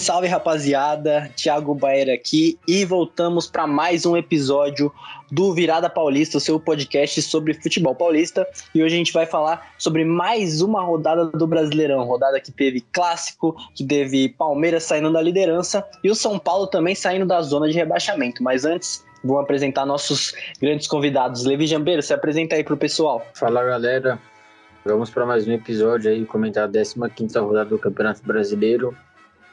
salve rapaziada, Thiago Baer aqui e voltamos para mais um episódio do Virada Paulista, o seu podcast sobre futebol paulista. E hoje a gente vai falar sobre mais uma rodada do Brasileirão, rodada que teve clássico, que teve Palmeiras saindo da liderança e o São Paulo também saindo da zona de rebaixamento. Mas antes, vou apresentar nossos grandes convidados. Levi Jambeiro, se apresenta aí pro pessoal. Fala galera, vamos para mais um episódio aí, comentar a 15 rodada do Campeonato Brasileiro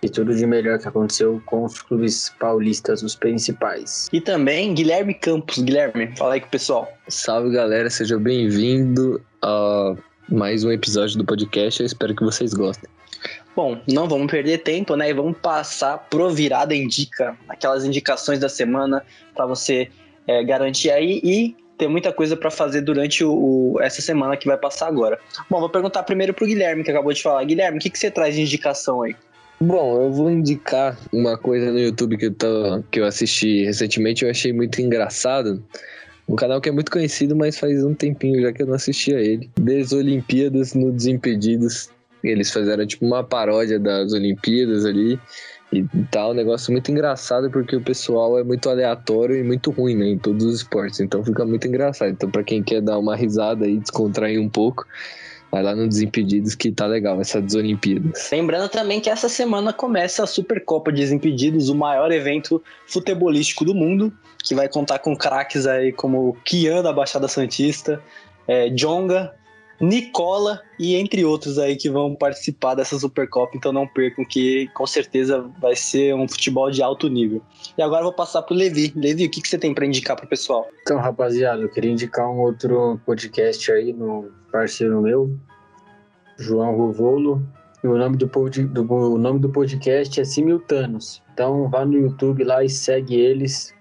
e tudo de melhor que aconteceu com os clubes paulistas, os principais. E também Guilherme Campos. Guilherme, fala aí com o pessoal. Salve galera, seja bem-vindo a mais um episódio do podcast. Eu espero que vocês gostem. Bom, não vamos perder tempo, né? E vamos passar pro Virada Indica, aquelas indicações da semana para você é, garantir aí e ter muita coisa para fazer durante o, o, essa semana que vai passar agora. Bom, vou perguntar primeiro pro Guilherme, que acabou de falar. Guilherme, o que, que você traz de indicação aí? Bom, eu vou indicar uma coisa no YouTube que eu, tô, que eu assisti recentemente eu achei muito engraçado. Um canal que é muito conhecido, mas faz um tempinho já que eu não assistia ele. Desolimpíadas no Desimpedidos. Eles fizeram tipo uma paródia das Olimpíadas ali e tal. Um negócio muito engraçado porque o pessoal é muito aleatório e muito ruim, né? Em todos os esportes. Então fica muito engraçado. Então, para quem quer dar uma risada e descontrair um pouco, Vai lá no Desimpedidos que tá legal, essa das Olimpíadas. Lembrando também que essa semana começa a Supercopa Desimpedidos, o maior evento futebolístico do mundo, que vai contar com craques aí como Kian da Baixada Santista, é, Jonga, Nicola e entre outros aí que vão participar dessa Supercopa, então não percam que com certeza vai ser um futebol de alto nível. E agora vou passar pro Levi. Levi, o que, que você tem para indicar pro pessoal? Então, rapaziada, eu queria indicar um outro podcast aí no parceiro meu, João Rovolo. E o nome do, pod, do, o nome do podcast é Simultanos. Então vá no YouTube lá e segue eles.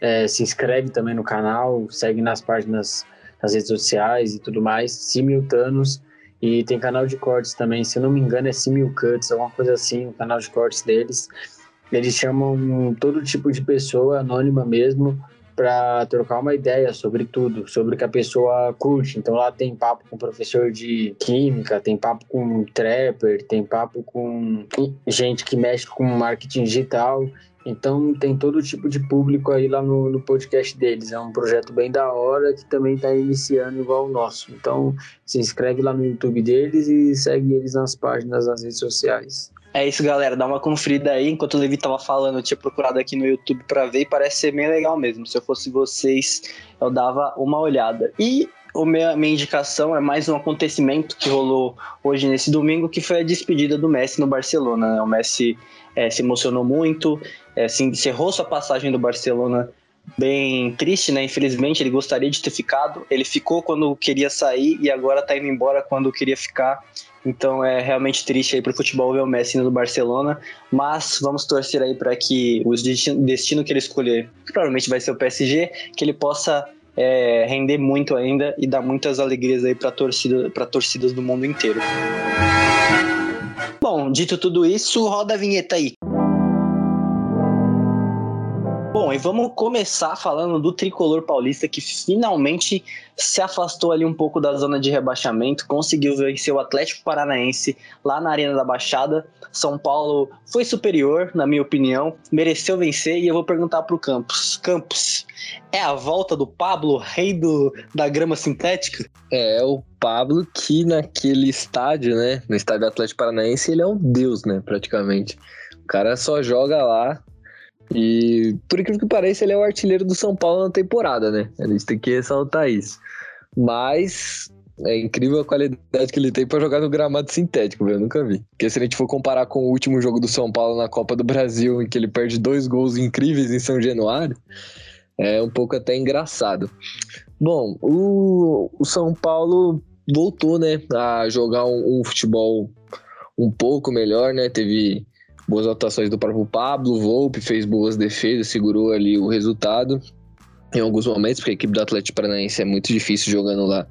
É, se inscreve também no canal, segue nas páginas nas redes sociais e tudo mais, simultâneos. E tem canal de cortes também, se não me engano é Simulcuts, alguma coisa assim, o canal de cortes deles. Eles chamam todo tipo de pessoa, anônima mesmo, para trocar uma ideia sobre tudo, sobre o que a pessoa curte. Então lá tem papo com professor de química, tem papo com trapper, tem papo com gente que mexe com marketing digital. Então tem todo tipo de público aí lá no, no podcast deles. É um projeto bem da hora que também está iniciando igual o nosso. Então se inscreve lá no YouTube deles e segue eles nas páginas, nas redes sociais. É isso, galera. Dá uma conferida aí. Enquanto o Levi tava falando, eu tinha procurado aqui no YouTube para ver e parece ser bem legal mesmo. Se eu fosse vocês, eu dava uma olhada. E a minha, minha indicação é mais um acontecimento que rolou hoje nesse domingo, que foi a despedida do Messi no Barcelona. Né? O Messi é, se emocionou muito, é, se encerrou sua passagem do Barcelona bem triste, né? Infelizmente, ele gostaria de ter ficado. Ele ficou quando queria sair e agora tá indo embora quando queria ficar. Então é realmente triste aí pro futebol ver o Messi indo do Barcelona, mas vamos torcer aí para que o destino, que ele escolher, que provavelmente vai ser o PSG, que ele possa é, render muito ainda e dar muitas alegrias aí para torcida, para torcidas do mundo inteiro. Bom, dito tudo isso, roda a vinheta aí. E vamos começar falando do tricolor paulista que finalmente se afastou ali um pouco da zona de rebaixamento, conseguiu vencer o Atlético Paranaense lá na Arena da Baixada. São Paulo foi superior, na minha opinião, mereceu vencer e eu vou perguntar para o Campos. Campos, é a volta do Pablo, rei do, da grama sintética? É, é o Pablo que naquele estádio, né, no estádio Atlético Paranaense, ele é um deus, né, praticamente. O cara só joga lá, e por incrível que pareça, ele é o artilheiro do São Paulo na temporada, né? A gente tem que ressaltar isso. Mas é incrível a qualidade que ele tem para jogar no gramado sintético, velho. Eu nunca vi. Porque se a gente for comparar com o último jogo do São Paulo na Copa do Brasil, em que ele perde dois gols incríveis em São Januário, é um pouco até engraçado. Bom, o, o São Paulo voltou, né, a jogar um, um futebol um pouco melhor, né? Teve boas atuações do próprio Pablo, Volpe fez boas defesas, segurou ali o resultado em alguns momentos, porque a equipe do Atlético Paranaense é muito difícil jogando lá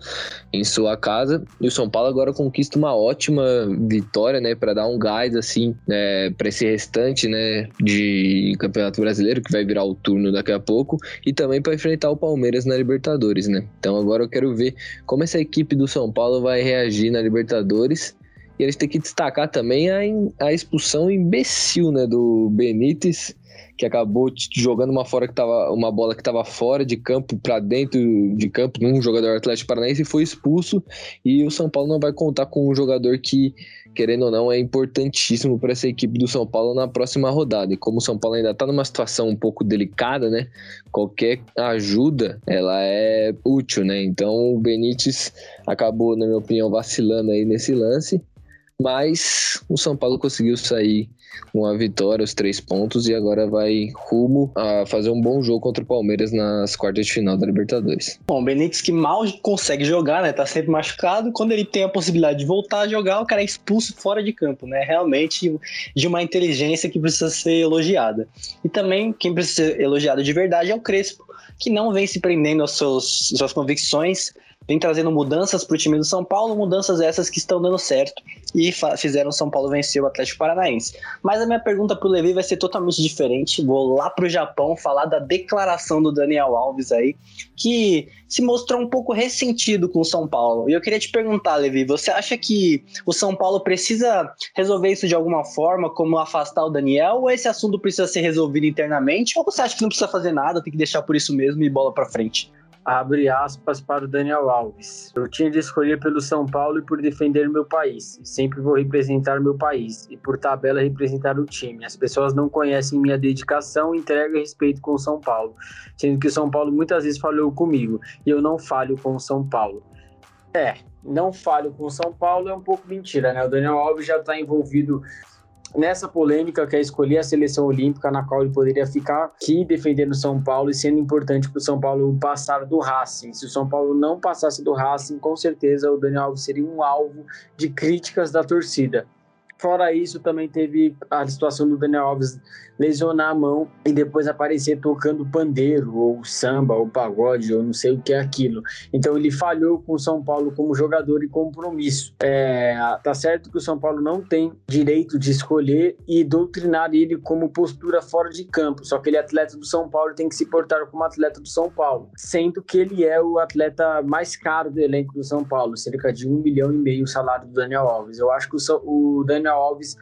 em sua casa. E o São Paulo agora conquista uma ótima vitória, né, para dar um gás assim, né, para esse restante, né, de Campeonato Brasileiro que vai virar o turno daqui a pouco e também para enfrentar o Palmeiras na Libertadores, né? Então agora eu quero ver como essa equipe do São Paulo vai reagir na Libertadores E gente tem que destacar também a, a expulsão imbecil né, do Benítez, que acabou jogando uma, fora que tava, uma bola que estava fora de campo para dentro de campo num jogador Atlético Paranaense e foi expulso. E o São Paulo não vai contar com um jogador que, querendo ou não, é importantíssimo para essa equipe do São Paulo na próxima rodada. E como o São Paulo ainda está numa situação um pouco delicada, né? Qualquer ajuda ela é útil, né? Então o Benítez acabou, na minha opinião, vacilando aí nesse lance. Mas o São Paulo conseguiu sair com a vitória, os três pontos, e agora vai rumo a fazer um bom jogo contra o Palmeiras nas quartas de final da Libertadores. Bom, o Benítez que mal consegue jogar, né? Tá sempre machucado. Quando ele tem a possibilidade de voltar a jogar, o cara é expulso fora de campo, né? Realmente de uma inteligência que precisa ser elogiada. E também quem precisa ser elogiado de verdade é o Crespo, que não vem se prendendo às suas, suas convicções, vem trazendo mudanças para o time do São Paulo, mudanças essas que estão dando certo e fizeram o São Paulo vencer o Atlético Paranaense. Mas a minha pergunta para o Levi vai ser totalmente diferente. Vou lá para o Japão falar da declaração do Daniel Alves aí, que se mostrou um pouco ressentido com o São Paulo. E eu queria te perguntar, Levi, você acha que o São Paulo precisa resolver isso de alguma forma, como afastar o Daniel, ou esse assunto precisa ser resolvido internamente, ou você acha que não precisa fazer nada, tem que deixar por isso mesmo e bola para frente? Abre aspas para o Daniel Alves. Eu tinha de escolher pelo São Paulo e por defender meu país. Sempre vou representar meu país e por tabela representar o time. As pessoas não conhecem minha dedicação, entrega e respeito com o São Paulo, sendo que o São Paulo muitas vezes falhou comigo e eu não falho com o São Paulo. É, não falho com o São Paulo é um pouco mentira, né? O Daniel Alves já está envolvido nessa polêmica que é escolher a seleção olímpica, na qual ele poderia ficar aqui defendendo São Paulo e sendo importante para o São Paulo passar do Racing. Se o São Paulo não passasse do Racing, com certeza o Daniel Alves seria um alvo de críticas da torcida. Fora isso, também teve a situação do Daniel Alves lesionar a mão e depois aparecer tocando pandeiro, ou samba, ou pagode, ou não sei o que é aquilo. Então ele falhou com o São Paulo como jogador e compromisso. É, tá certo que o São Paulo não tem direito de escolher e doutrinar ele como postura fora de campo, só que ele é atleta do São Paulo e tem que se portar como atleta do São Paulo, sendo que ele é o atleta mais caro do elenco do São Paulo, cerca de um milhão e meio o salário do Daniel Alves. Eu acho que o, o Daniel Alves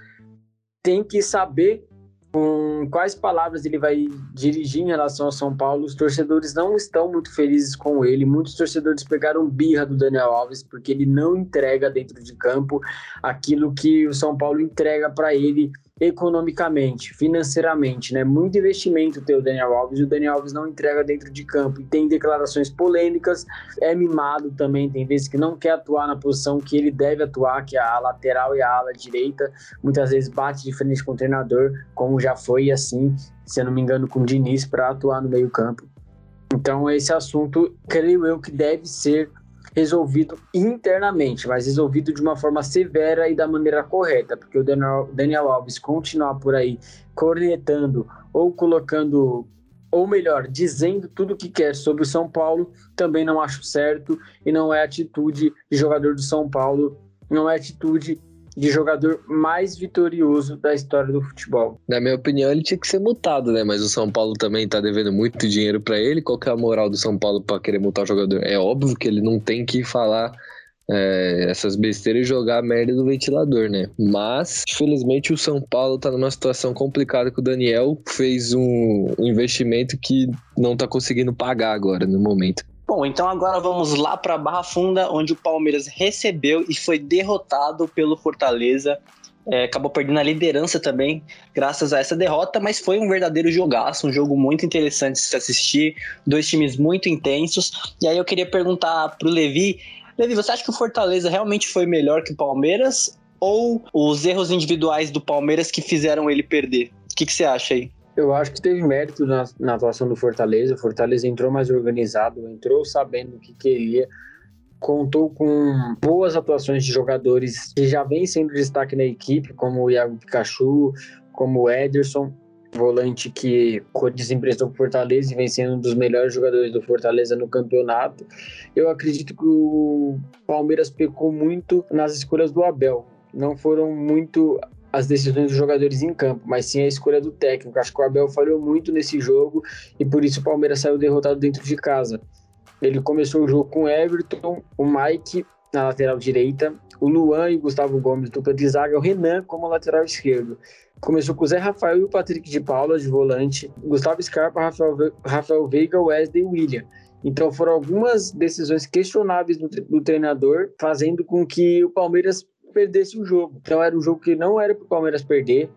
tem que saber com quais palavras ele vai dirigir em relação ao São Paulo. Os torcedores não estão muito felizes com ele. Muitos torcedores pegaram birra do Daniel Alves porque ele não entrega dentro de campo aquilo que o São Paulo entrega para ele economicamente, financeiramente, né? Muito investimento ter o Daniel Alves e o Daniel Alves não entrega dentro de campo e tem declarações polêmicas, é mimado também, tem vezes que não quer atuar na posição que ele deve atuar, que é a lateral e a ala direita, muitas vezes bate de frente com o treinador, como já foi assim, se eu não me engano, com o Diniz para atuar no meio-campo. Então, esse assunto, creio eu que deve ser resolvido internamente, mas resolvido de uma forma severa e da maneira correta, porque o Daniel, Alves continuar por aí cornetando ou colocando ou melhor, dizendo tudo o que quer sobre o São Paulo, também não acho certo e não é atitude de jogador do São Paulo, não é atitude de jogador mais vitorioso da história do futebol. Na minha opinião, ele tinha que ser multado, né? Mas o São Paulo também tá devendo muito dinheiro para ele. Qual que é a moral do São Paulo para querer multar o jogador? É óbvio que ele não tem que falar é, essas besteiras e jogar a merda do ventilador, né? Mas, infelizmente, o São Paulo tá numa situação complicada que o Daniel fez um investimento que não tá conseguindo pagar agora, no momento. Bom, então agora vamos lá para Barra Funda, onde o Palmeiras recebeu e foi derrotado pelo Fortaleza. É, acabou perdendo a liderança também, graças a essa derrota, mas foi um verdadeiro jogaço, um jogo muito interessante de se assistir, dois times muito intensos. E aí eu queria perguntar para o Levi: Levi, você acha que o Fortaleza realmente foi melhor que o Palmeiras? Ou os erros individuais do Palmeiras que fizeram ele perder? O que, que você acha aí? Eu acho que teve mérito na, na, atuação do Fortaleza. O Fortaleza entrou mais organizado, entrou sabendo o que queria, contou com boas atuações de jogadores que já vêm sendo destaque na equipe, como o Iago Pikachu, como o Ederson, volante que desemprestou o Fortaleza e vem sendo um dos melhores jogadores do Fortaleza no campeonato. Eu acredito que o Palmeiras pecou muito nas escolhas do Abel. Não foram muito as decisões dos jogadores em campo, mas sim a escolha do técnico. Acho que o Abel falhou muito nesse jogo e por isso o Palmeiras saiu derrotado dentro de casa. Ele começou o jogo com Everton, o Mike na lateral direita, o Luan e o Gustavo Gomes, dupla de zaga, o Renan como lateral esquerdo. Começou com o Zé Rafael e o Patrick de Paula de volante, Gustavo Scarpa, Rafael, Rafael Veiga, Wesley e William. Então foram algumas decisões questionáveis do, do treinador, fazendo com que o Palmeiras perdesse o jogo. Então era um jogo que não era para o Palmeiras perder,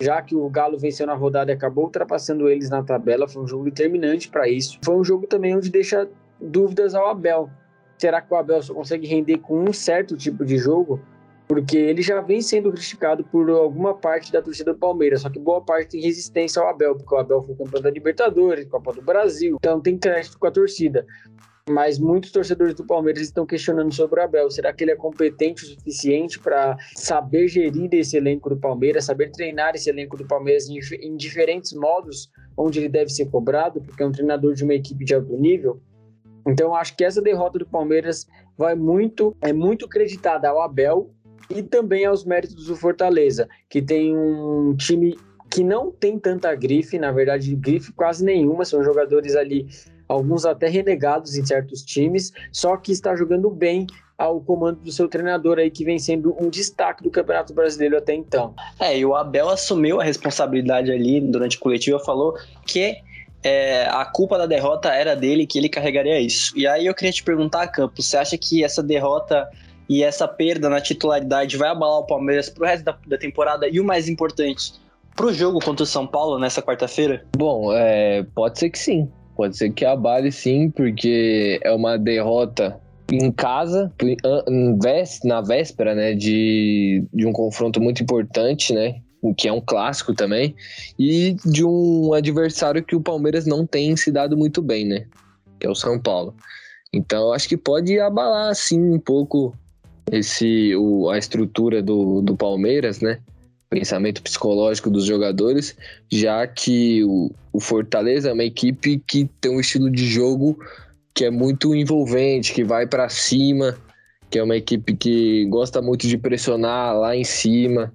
já que o Galo venceu na rodada e acabou ultrapassando eles na tabela. Foi um jogo determinante para isso. Foi um jogo também onde deixa dúvidas ao Abel. Será que o Abel só consegue render com um certo tipo de jogo? Porque ele já vem sendo criticado por alguma parte da torcida do Palmeiras, só que boa parte tem resistência ao Abel, porque o Abel foi campeão da Libertadores, Copa do Brasil, então tem crédito com a torcida mas muitos torcedores do Palmeiras estão questionando sobre o Abel. Será que ele é competente o suficiente para saber gerir esse elenco do Palmeiras, saber treinar esse elenco do Palmeiras em, diferentes modos onde ele deve ser cobrado, porque é um treinador de uma equipe de alto nível? Então, acho que essa derrota do Palmeiras vai muito, é muito creditada ao Abel e também aos méritos do Fortaleza, que tem um time que não tem tanta grife, na verdade, grife quase nenhuma, são jogadores ali alguns até renegados em certos times, só que está jogando bem ao comando do seu treinador aí, que vem sendo um destaque do Campeonato Brasileiro até então. É, e o Abel assumiu a responsabilidade ali durante a coletiva, falou que é, a culpa da derrota era dele, que ele carregaria isso. E aí eu queria te perguntar, Campos, você acha que essa derrota e essa perda na titularidade vai abalar o Palmeiras pro resto da, da temporada? E o mais importante, pro jogo contra o São Paulo nessa quarta-feira? Bom, é, pode ser que sim. Pode ser que abale sim, porque é uma derrota em casa, na véspera, né, de, de um confronto muito importante, né, que é um clássico também, e de um adversário que o Palmeiras não tem se dado muito bem, né, que é o São Paulo. Então, acho que pode abalar, sim, um pouco esse, o, a estrutura do, do Palmeiras, né, pensamento psicológico dos jogadores, já que o, o Fortaleza é uma equipe que tem um estilo de jogo que é muito envolvente, que vai para cima, que é uma equipe que gosta muito de pressionar lá em cima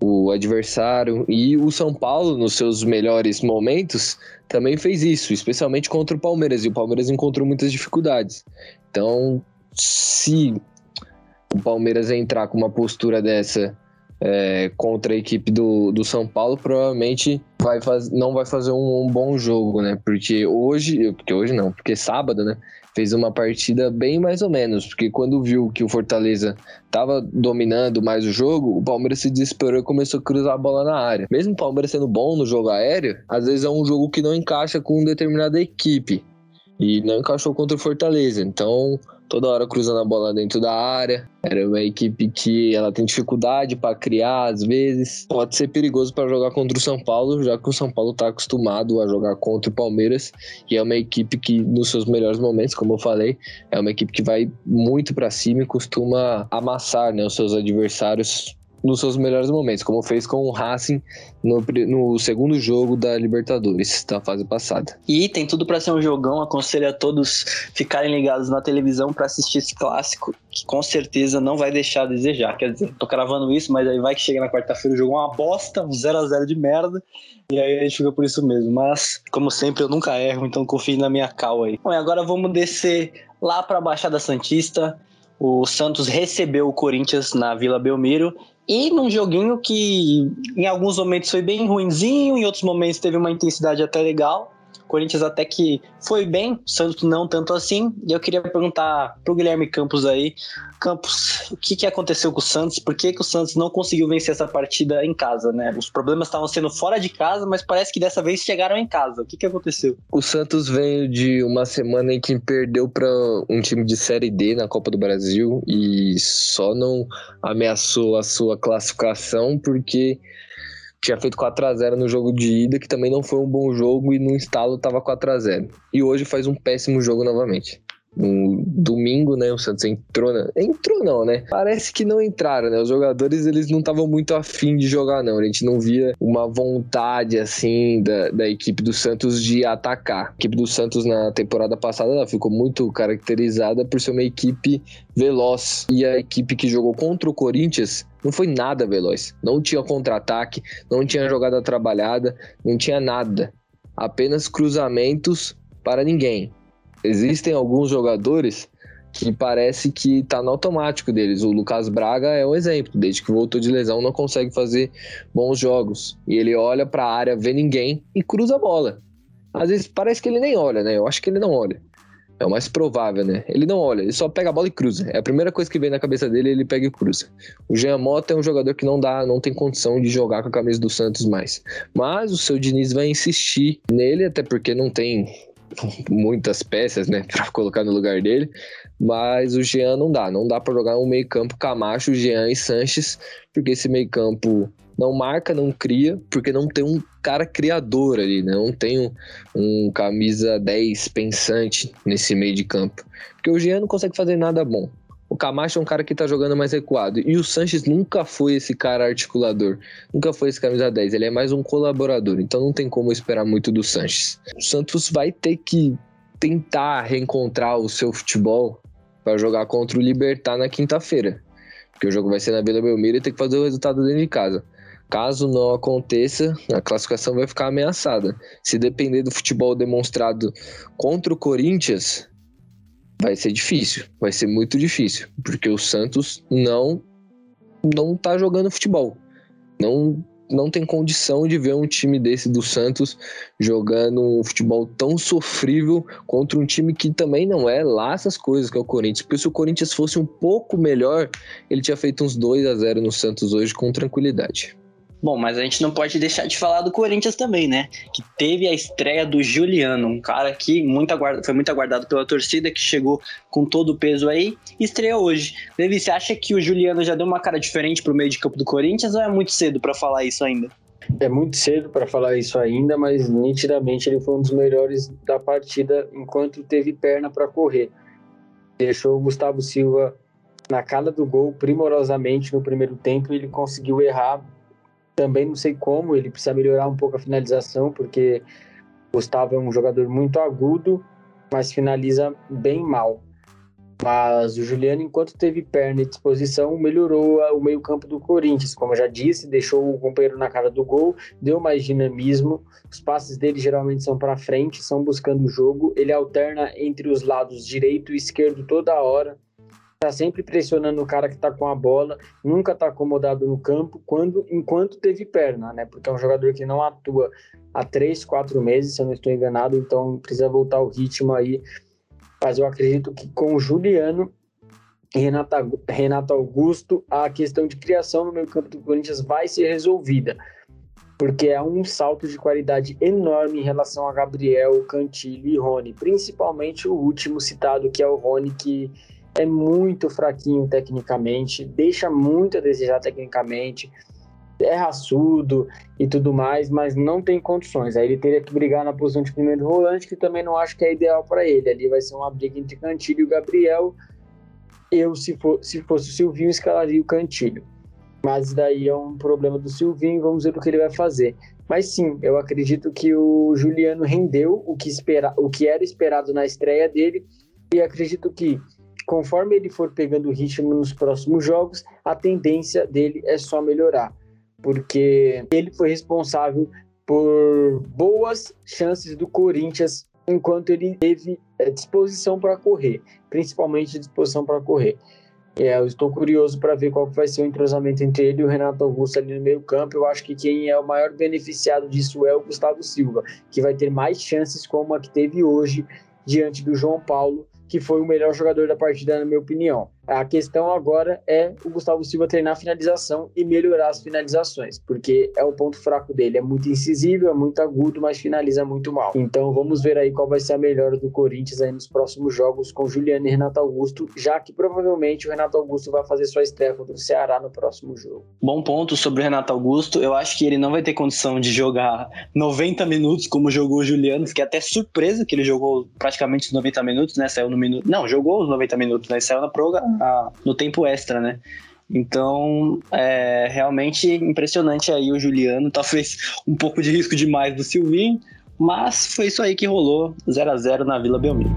o adversário. E o São Paulo, nos seus melhores momentos, também fez isso, especialmente contra o Palmeiras. E o Palmeiras encontrou muitas dificuldades. Então, se o Palmeiras entrar com uma postura dessa é, contra a equipe do, do São Paulo, provavelmente vai faz, não vai fazer um, um, bom jogo, né? Porque hoje, porque hoje não, porque sábado, né? Fez uma partida bem mais ou menos, porque quando viu que o Fortaleza estava dominando mais o jogo, o Palmeiras se desesperou e começou a cruzar a bola na área. Mesmo o Palmeiras sendo bom no jogo aéreo, às vezes é um jogo que não encaixa com determinada equipe. E não encaixou contra o Fortaleza. Então, toda hora cruzando a bola dentro da área. Era uma equipe que ela tem dificuldade para criar às vezes. Pode ser perigoso para jogar contra o São Paulo, já que o São Paulo está acostumado a jogar contra o Palmeiras e é uma equipe que nos seus melhores momentos, como eu falei, é uma equipe que vai muito para cima e costuma amassar, né, os seus adversários nos seus melhores momentos, como fez com o Racing no, no segundo jogo da Libertadores, da fase passada. E tem tudo para ser um jogão, aconselho a todos ficarem ligados na televisão para assistir esse clássico, que com certeza não vai deixar a desejar. Quer dizer, tô cravando isso, mas aí vai que chega na quarta-feira o jogo é uma bosta, um 0 a 0 de merda, e aí a gente fica por isso mesmo. Mas, como sempre, eu nunca erro, então confie na minha cal aí. Bom, e agora vamos descer lá para a Baixada Santista. O Santos recebeu o Corinthians na Vila Belmiro e num joguinho que em alguns momentos foi bem ruinzinho, em outros momentos teve uma intensidade até legal. Corinthians até que foi bem, Santos não tanto assim. E eu queria perguntar pro Guilherme Campos aí, Campos, o que, que aconteceu com o Santos? Por que, que o Santos não conseguiu vencer essa partida em casa, né? Os problemas estavam sendo fora de casa, mas parece que dessa vez chegaram em casa. O que, que aconteceu? O Santos veio de uma semana em que perdeu para um time de Série D na Copa do Brasil e só não ameaçou a sua classificação porque tinha feito 4 a 0 no jogo de ida, que também não foi um bom jogo, e no instalo tava 4 a 0 E hoje faz um péssimo jogo novamente. No domingo, né, o Santos entrou, entrou não, né? Parece que não entraram, né? Os jogadores, eles não estavam muito afim de jogar, não. A gente não via uma vontade, assim, da, da equipe do Santos de atacar. A equipe do Santos na temporada passada, ela ficou muito caracterizada por ser uma equipe veloz. E a equipe que jogou contra o Corinthians não foi nada veloz. Não tinha contra-ataque, não tinha jogada trabalhada, não tinha nada. Apenas cruzamentos para ninguém. Existem alguns jogadores que parece que tá no automático deles. O Lucas Braga é um exemplo, desde que voltou de lesão não consegue fazer bons jogos. E ele olha para a área, vê ninguém e cruza a bola. Às vezes parece que ele nem olha, né? Eu acho que ele não olha. É o mais provável, né? Ele não olha, ele só pega a bola e cruza. É a primeira coisa que vem na cabeça dele, ele pega e cruza. O Jean Mota é um jogador que não dá, não tem condição de jogar com a camisa do Santos mais. Mas o seu Diniz vai insistir nele, até porque não tem muitas peças, né, para colocar no lugar dele, mas o Jean não dá, não dá para jogar um meio-campo Camacho, Jean e Sanches, porque esse meio-campo não marca, não cria, porque não tem um cara criador ali, né? Não tem um, um, camisa 10 pensante nesse meio de campo. Porque o Jean não consegue fazer nada bom. O Camacho é um cara que tá jogando mais recuado. E o Sanches nunca foi esse cara articulador. Nunca foi esse camisa 10. Ele é mais um colaborador. Então não tem como esperar muito do Sanches. O Santos vai ter que tentar reencontrar o seu futebol para jogar contra o Libertar na quinta-feira. Porque o jogo vai ser na Vila Belmiro e tem que fazer o resultado dentro de casa. Caso não aconteça, a classificação vai ficar ameaçada. Se depender do futebol demonstrado contra o Corinthians, vai ser difícil, vai ser muito difícil, porque o Santos não não tá jogando futebol. Não não tem condição de ver um time desse do Santos jogando um futebol tão sofrível contra um time que também não é lá essas coisas que é o Corinthians. Porque se o Corinthians fosse um pouco melhor, ele tinha feito uns 2 a 0 no Santos hoje com tranquilidade. Bom, mas a gente não pode deixar de falar do Corinthians também, né? Que teve a estreia do Juliano, um cara que muito foi muito aguardado pela torcida, que chegou com todo o peso aí e estreou hoje. Levi, você acha que o Juliano já deu uma cara diferente pro meio de campo do Corinthians ou é muito cedo para falar isso ainda? É muito cedo para falar isso ainda, mas nitidamente ele foi um dos melhores da partida enquanto teve perna para correr. Deixou o Gustavo Silva na cara do gol primorosamente no primeiro tempo e ele conseguiu errar também não sei como, ele precisa melhorar um pouco a finalização, porque Gustavo é um jogador muito agudo, mas finaliza bem mal. Mas o Juliano, enquanto teve perna e disposição, melhorou o meio-campo do Corinthians. Como eu já disse, deixou o companheiro na cara do gol, deu mais dinamismo. Os passes dele geralmente são para frente, são buscando o jogo. Ele alterna entre os lados direito e esquerdo toda hora tá sempre pressionando o cara que tá com a bola, nunca tá acomodado no campo, quando enquanto teve perna, né? Porque é um jogador que não atua há três, quatro meses, se eu não estou enganado, então precisa voltar o ritmo aí. Mas eu acredito que com o Juliano e Renato, Renato Augusto, a questão de criação no meio campo do Corinthians vai ser resolvida. Porque é um salto de qualidade enorme em relação a Gabriel, Cantilho e Rony, principalmente o último citado, que é o Rony, que é muito fraquinho tecnicamente, deixa muito a desejar tecnicamente, é raçudo e tudo mais, mas não tem condições. Aí ele teria que brigar na posição de primeiro volante, que também não acho que é ideal para ele. Ali vai ser uma briga entre Cantilho e o Gabriel. Eu, se, for, se fosse o Silvinho, escalaria o Cantilho. Mas daí é um problema do Silvinho, vamos ver o que ele vai fazer. Mas sim, eu acredito que o Juliano rendeu o que, espera, o que era esperado na estreia dele, e acredito que conforme ele for pegando ritmo nos próximos jogos, a tendência dele é só melhorar, porque ele foi responsável por boas chances do Corinthians enquanto ele teve é, disposição para correr, principalmente disposição para correr. É, eu estou curioso para ver qual vai ser o entrosamento entre ele e o Renato Augusto ali no meio campo. Eu acho que quem é o maior beneficiado disso é o Gustavo Silva, que vai ter mais chances como a que teve hoje diante do João Paulo, que foi o melhor jogador da partida, na minha opinião. A questão agora é o Gustavo Silva treinar a finalização e melhorar as finalizações, porque é o ponto fraco dele. É muito incisível, é muito agudo, mas finaliza muito mal. Então vamos ver aí qual vai ser a melhora do Corinthians aí nos próximos jogos com Juliano e Renato Augusto, já que provavelmente o Renato Augusto vai fazer sua estreia contra o Ceará no próximo jogo. Bom ponto sobre o Renato Augusto. Eu acho que ele não vai ter condição de jogar 90 minutos como jogou o Juliano. Fiquei até surpreso que ele jogou praticamente os 90 minutos, né? Saiu no minuto. Não, jogou os 90 minutos, né? Saiu na proga a, no tempo extra, né? Então, é realmente impressionante aí o Juliano, talvez um pouco de risco demais do Silvinho, mas foi isso aí que rolou, 0 a 0 na Vila Belmiro.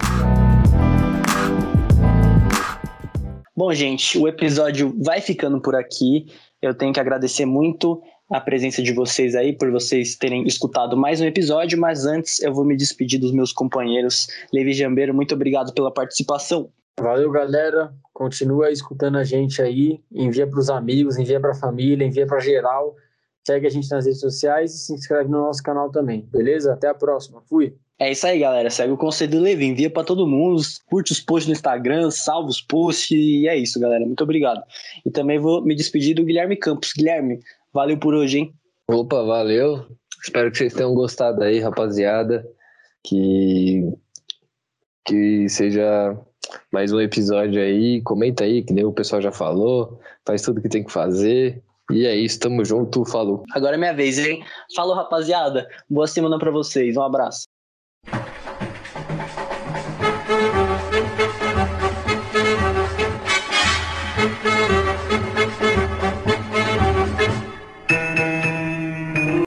Bom, gente, o episódio vai ficando por aqui. Eu tenho que agradecer muito a presença de vocês aí, por vocês terem escutado mais um episódio, mas antes eu vou me despedir dos meus companheiros. Levi Jambeiro, muito obrigado pela participação. Valeu, galera. Continua escutando a gente aí. Envia para os amigos, envia para a família, envia para geral. Segue a gente nas redes sociais e se inscreve no nosso canal também. Beleza? Até a próxima. Fui. É isso aí, galera. Segue o Conselho do Levi, envia para todo mundo, curte os posts no Instagram, salva os posts e é isso, galera. Muito obrigado. E também vou me despedir do Guilherme Campos. Guilherme, valeu por hoje, hein? Opa, valeu. Espero que vocês tenham gostado aí, rapaziada. Que que seja mais um episódio aí. Comenta aí, que nem o pessoal já falou. Faz tudo que tem que fazer. E é isso, tamo junto, falou. Agora é minha vez, hein? Falou, rapaziada. Boa semana para vocês. Um abraço.